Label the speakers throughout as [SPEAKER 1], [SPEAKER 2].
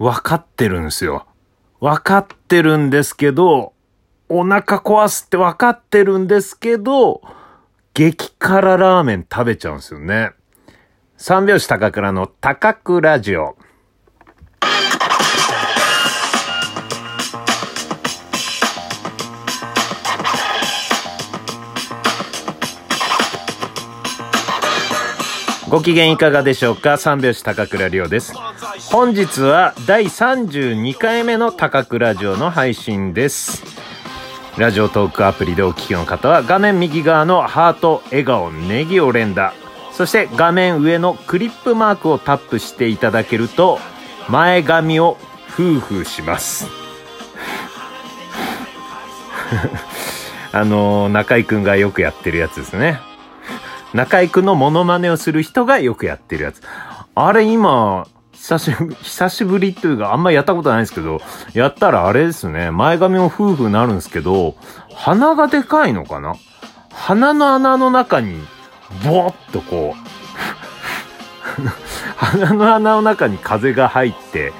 [SPEAKER 1] わかってるんですよ。わかってるんですけど、お腹壊すってわかってるんですけど、激辛ラーメン食べちゃうんですよね。三拍子高倉の高倉ラジオ。ご機嫌いかがでしょうか？三拍子高倉涼です。本日は第32回目の高倉城の配信です。ラジオトークアプリでお聞きの方は画面右側のハート、笑顔、ネギを連打。そして画面上のクリップマークをタップしていただけると前髪をフーフーします。あの中居くんがよくやってるやつですね。中居くんのモノマネをする人がよくやってるやつ。あれ今、久しぶり、久しぶりというか、あんまりやったことないんですけど、やったらあれですね、前髪も夫婦になるんですけど、鼻がでかいのかな？鼻の穴の中に、ボーっとこう、鼻の穴の中に風が入って、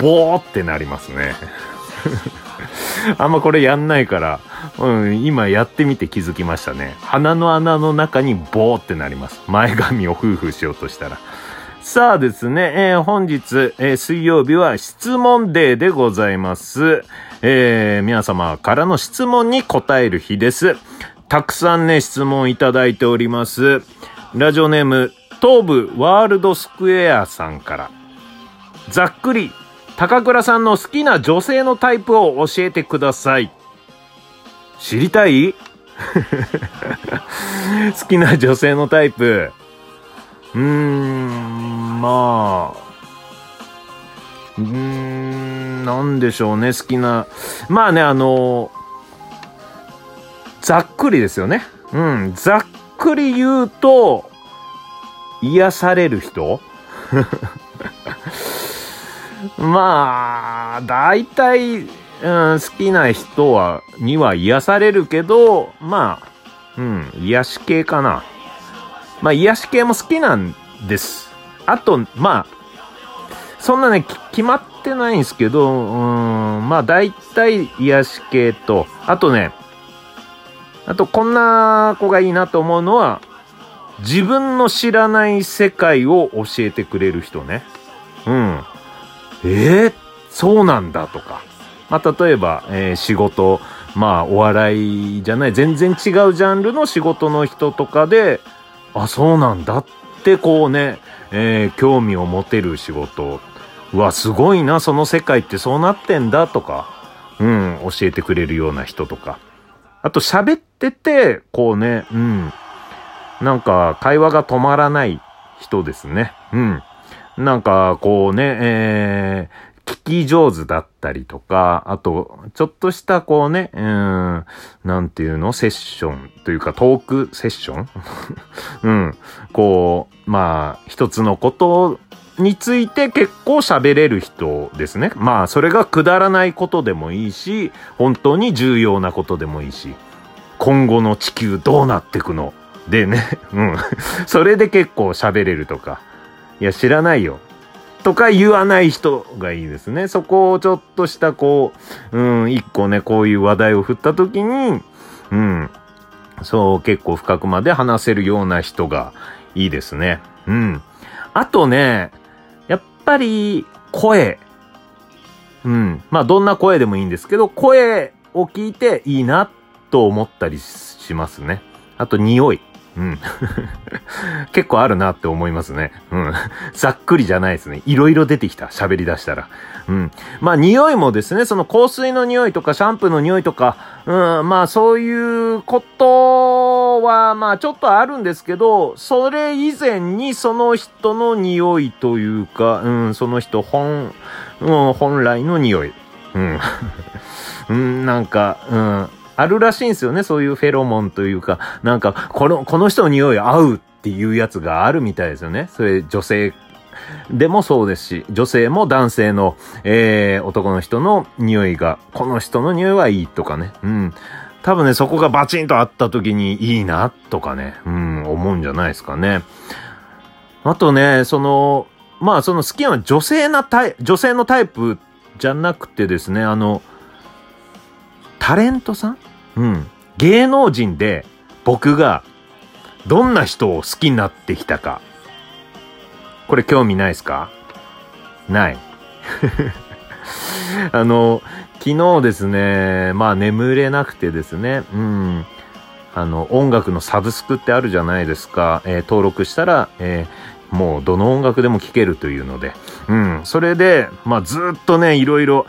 [SPEAKER 1] ボーってなりますね。あんまこれやんないから、うん、今やってみて気づきましたね。鼻の穴の中にボーってなります。前髪を夫婦しようとしたら。さあですね、えー、本日、えー、水曜日は質問デーでございます。えー、皆様からの質問に答える日です。たくさんね、質問いただいております。ラジオネーム、東部ワールドスクエアさんから。ざっくり高倉さんの好きな女性のタイプを教えてください。知りたい？好きな女性のタイプ。うーん、まあ、うーん、なんでしょうね、好きな。まあね、あの、ざっくりですよね。うん、ざっくり言うと、癒される人 まあ、大体、うん、好きな人は、には癒されるけど、まあ、うん、癒し系かな。まあ、癒し系も好きなんです。あと、まあ、そんなね、決まってないんですけど、うん、まあ、大体癒し系と、あとね、あと、こんな子がいいなと思うのは、自分の知らない世界を教えてくれる人ね。うん。えー、そうなんだとか。まあ、例えば、えー、仕事、まあ、お笑いじゃない、全然違うジャンルの仕事の人とかで、あ、そうなんだってこうね、えー、興味を持てる仕事。うわ、すごいな、その世界ってそうなってんだとか、うん、教えてくれるような人とか。あと喋ってて、こうね、うん、なんか会話が止まらない人ですね。うん。なんか、こうね、え、聞き上手だったりとか、あと、ちょっとしたこうね、うん、なんていうのセッションというかトークセッション？うん。こう、まあ、一つのことについて結構喋れる人ですね。まあ、それがくだらないことでもいいし、本当に重要なことでもいいし、今後の地球どうなってくの？でね、うん。それで結構喋れるとか。いや、知らないよ。とか言わない人がいいですね。そこをちょっとしたこう、うん、一個ね、こういう話題を振った時に、うん、そう結構深くまで話せるような人がいいですね。うん。あとね、やっぱり声。うん。まあどんな声でもいいんですけど、声を聞いていいなと思ったりしますね。あと匂い。うん。結構あるなって思いますね。うん。ざっくりじゃないですね。いろいろ出てきた。喋り出したら。うん。まあ、匂いもですね、その香水の匂いとか、シャンプーの匂いとか、うん、まあ、そういうことは、まあ、ちょっとあるんですけど、それ以前にその人の匂いというか、うん、その人本、うん、本来の匂い。うん。うん、なんか、うん。あるらしいんですよね。そういうフェロモンというか、なんか、この、この人の匂い合うっていうやつがあるみたいですよね。それ女性でもそうですし、女性も男性の、えー、男の人の匂いが、この人の匂いはいいとかね。うん。多分ね、そこがバチンとあった時にいいな、とかね。うん、思うんじゃないですかね。あとね、その、まあその好きな女性なタイ、女性のタイプじゃなくてですね、あの、タレントさんうん。芸能人で僕がどんな人を好きになってきたか。これ興味ないですか？ない。あの、昨日ですね、まあ眠れなくてですね、うん。あの、音楽のサブスクってあるじゃないですか。えー、登録したら、えー、もうどの音楽でも聴けるというので。うん。それで、まあずっとね、いろいろ、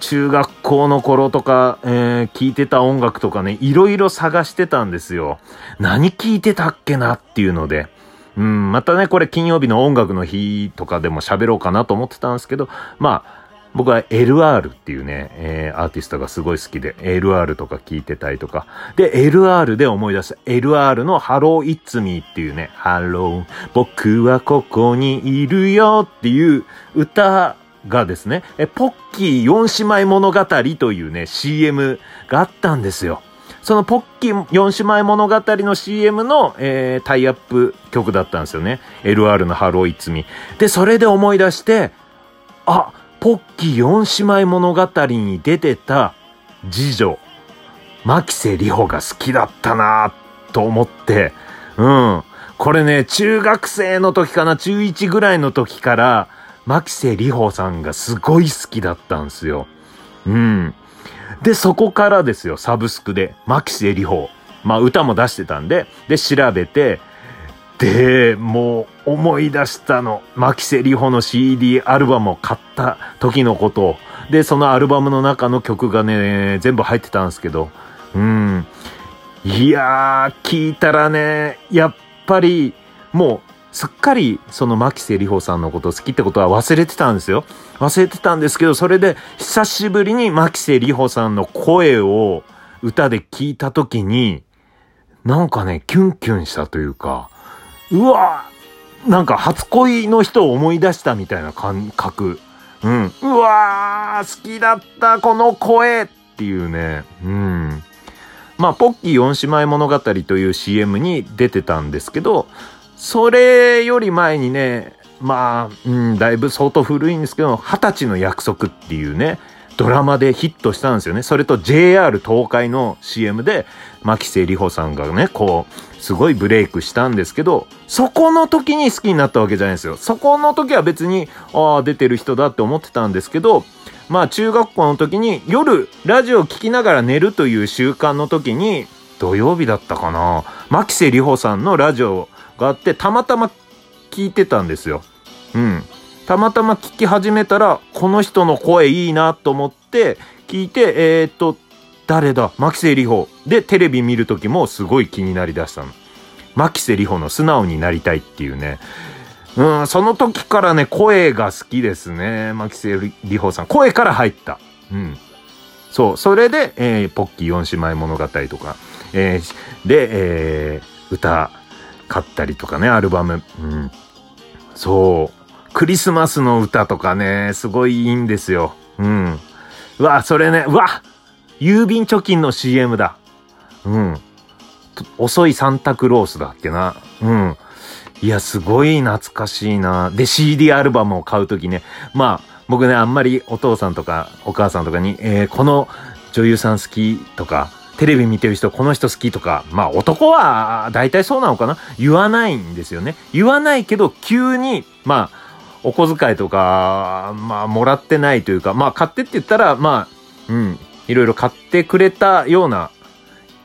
[SPEAKER 1] 中学校の頃とか、えー、聞いてた音楽とかね、いろいろ探してたんですよ。何聞いてたっけなっていうので。うん、またね、これ金曜日の音楽の日とかでも喋ろうかなと思ってたんですけど、まあ、僕は LR っていうね、えー、アーティストがすごい好きで、LR とか聞いてたりとか。で、LR で思い出した。LR の Hello It's Me っていうね、Hello 僕はここにいるよっていう歌がですね、え、ポッキー4姉妹物語というね、CM があったんですよ。そのポッキー4姉妹物語の CM の、えー、タイアップ曲だったんですよね。LR のハローイツミ。で、それで思い出して、あ、ポッキー4姉妹物語に出てた次女、牧瀬里穂が好きだったなと思って、うん。これね、中学生の時かな、中1ぐらいの時から、牧瀬里穂さんがすごい好きだったんですよ。うん。で、そこからですよ、サブスクで、牧瀬里穂。まあ、歌も出してたんで、で、調べて、で、もう思い出したの。牧瀬里穂の CD アルバムを買った時のことを。で、そのアルバムの中の曲がね、全部入ってたんですけど。うん。いやー、聞いたらね、やっぱり、もう、すっかり、その牧瀬里穂さんのこと好きってことは忘れてたんですよ。忘れてたんですけど、それで、久しぶりに牧瀬里穂さんの声を歌で聞いた時に、なんかね、キュンキュンしたというか、うわなんか初恋の人を思い出したみたいな感覚。うん。うわー、好きだった、この声っていうね。うん。まあ、ポッキー四姉妹物語という CM に出てたんですけど、それより前にね、まあ、うん、だいぶ相当古いんですけど、二十歳の約束っていうね、ドラマでヒットしたんですよね。それと JR 東海の CM で、牧瀬里穂さんがね、こう、すごいブレイクしたんですけど、そこの時に好きになったわけじゃないですよ。そこの時は別に、ああ、出てる人だって思ってたんですけど、まあ中学校の時に夜ラジオ聴きながら寝るという習慣の時に、土曜日だったかな牧瀬里穂さんのラジオがあって、たまたま聞いてたんですよ。うん。たまたま聞き始めたら、この人の声いいなと思って聞いて、えー、っと、誰だ？牧瀬里穂。で、テレビ見るときもすごい気になりだしたの。牧瀬里穂の素直になりたいっていうね。うん、その時からね、声が好きですね。牧瀬里穂さん。声から入った。うん。そう。それで、えー、ポッキー四姉妹物語とか、えー、で、えー、歌、買ったりとかね、アルバム。うん。そう。クリスマスの歌とかね、すごいいいんですよ。うん。うわ、それね、うわ郵便貯金の CM だ。うん。遅いサンタクロースだっけな。うん。いや、すごい懐かしいな。で、CD アルバムを買うときね。まあ、僕ね、あんまりお父さんとかお母さんとかに、えー、この女優さん好きとか、テレビ見てる人、この人好きとか、まあ男は大体そうなのかな？言わないんですよね。言わないけど、急に、まあ、お小遣いとか、まあ、もらってないというか、まあ、買ってって言ったら、まあ、うん、いろいろ買ってくれたような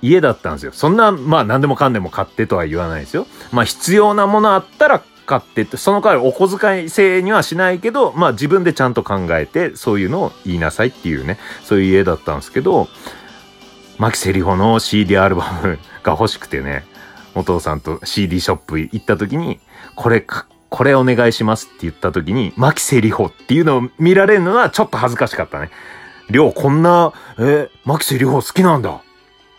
[SPEAKER 1] 家だったんですよ。そんな、まあ、何でもかんでも買ってとは言わないですよ。まあ、必要なものあったら買ってって、その代わりお小遣い制にはしないけど、まあ、自分でちゃんと考えて、そういうのを言いなさいっていうね、そういう家だったんですけど、牧瀬里穂の CD アルバムが欲しくてね、お父さんと CD ショップ行った時に、これかこれお願いしますって言った時に、牧瀬里穂っていうのを見られるのはちょっと恥ずかしかったね。りょうこんな、え牧瀬里穂好きなんだっ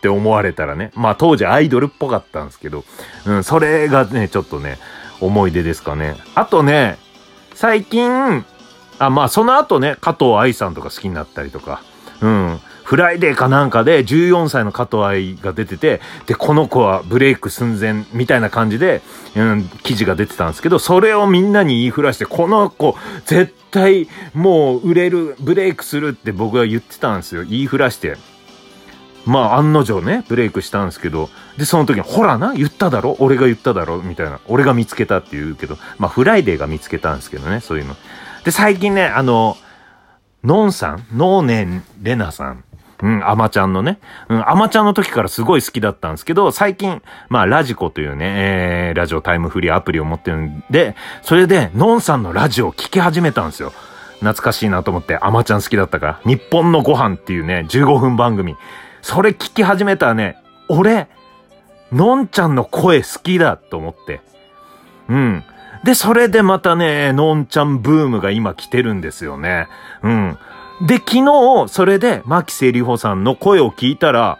[SPEAKER 1] て思われたらね。まあ当時アイドルっぽかったんですけど、うん、それがね、ちょっとね、思い出ですかね。あとね、最近、あ、まあその後ね、加藤あいさんとか好きになったりとか、うん、フライデーかなんかで14歳の加藤あいが出てて、で、この子はブレイク寸前みたいな感じで、うん、記事が出てたんですけど、それをみんなに言いふらして、この子、絶対もう売れる、ブレイクするって僕は言ってたんですよ。言いふらして。まあ、案の定ね、ブレイクしたんですけど、で、その時に、ほらな、言っただろ？俺が言っただろ？みたいな。俺が見つけたって言うけど、まあ、フライデーが見つけたんですけどね、そういうの。で、最近ね、あの、ノンさんノーネンレナさん。うん、あまちゃんのね。うん、あまちゃんの時からすごい好きだったんですけど、最近、まあ、 radiko というね、えー、ラジオタイムフリーアプリを持ってるんで、それで、ノンさんのラジオを聞き始めたんですよ。懐かしいなと思って、アマちゃん好きだったから。日本のご飯っていうね、15分番組。それ聞き始めたらね、俺、のんちゃんの声好きだと思って。うん。で、それでまたね、のんちゃんブームが今来てるんですよね。うん。で、昨日、それで、牧瀬里穂さんの声を聞いたら、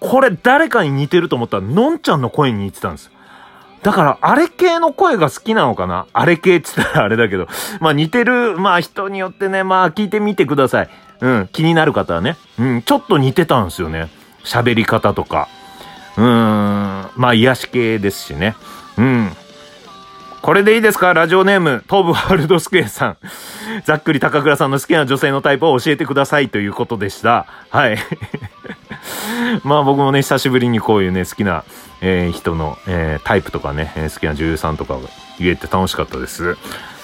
[SPEAKER 1] これ誰かに似てると思ったら、のんちゃんの声に似てたんです。だから、あれ系の声が好きなのかな？あれ系って言ったらあれだけど。まあ似てる、まあ人によってね、まあ聞いてみてください。うん、気になる方はね。うん、ちょっと似てたんですよね。喋り方とか。うーん、まあ癒し系ですしね。うん。これでいいですか？ラジオネーム、東武ワールドスクエアさん。ざっくり高倉さんの好きな女性のタイプを教えてくださいということでした。はい。まあ僕もね、久しぶりにこういうね、好きな、えー、人の、えー、タイプとかね、好きな女優さんとかを言えて楽しかったです。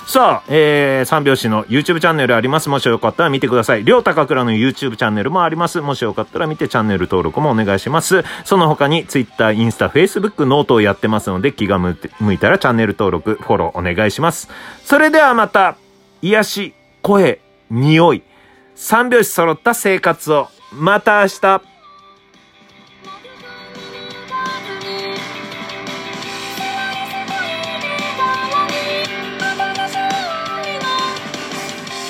[SPEAKER 1] さあ、えー、三拍子の YouTube チャンネルあります。もしよかったら見てください。りょうたかくらの YouTube チャンネルもあります。もしよかったら見てチャンネル登録もお願いします。その他に Twitter、インスタ、Facebook、 note をやってますので気が向いたらチャンネル登録、フォローお願いします。それではまた、癒し、声、匂い、三拍子揃った生活を。また明日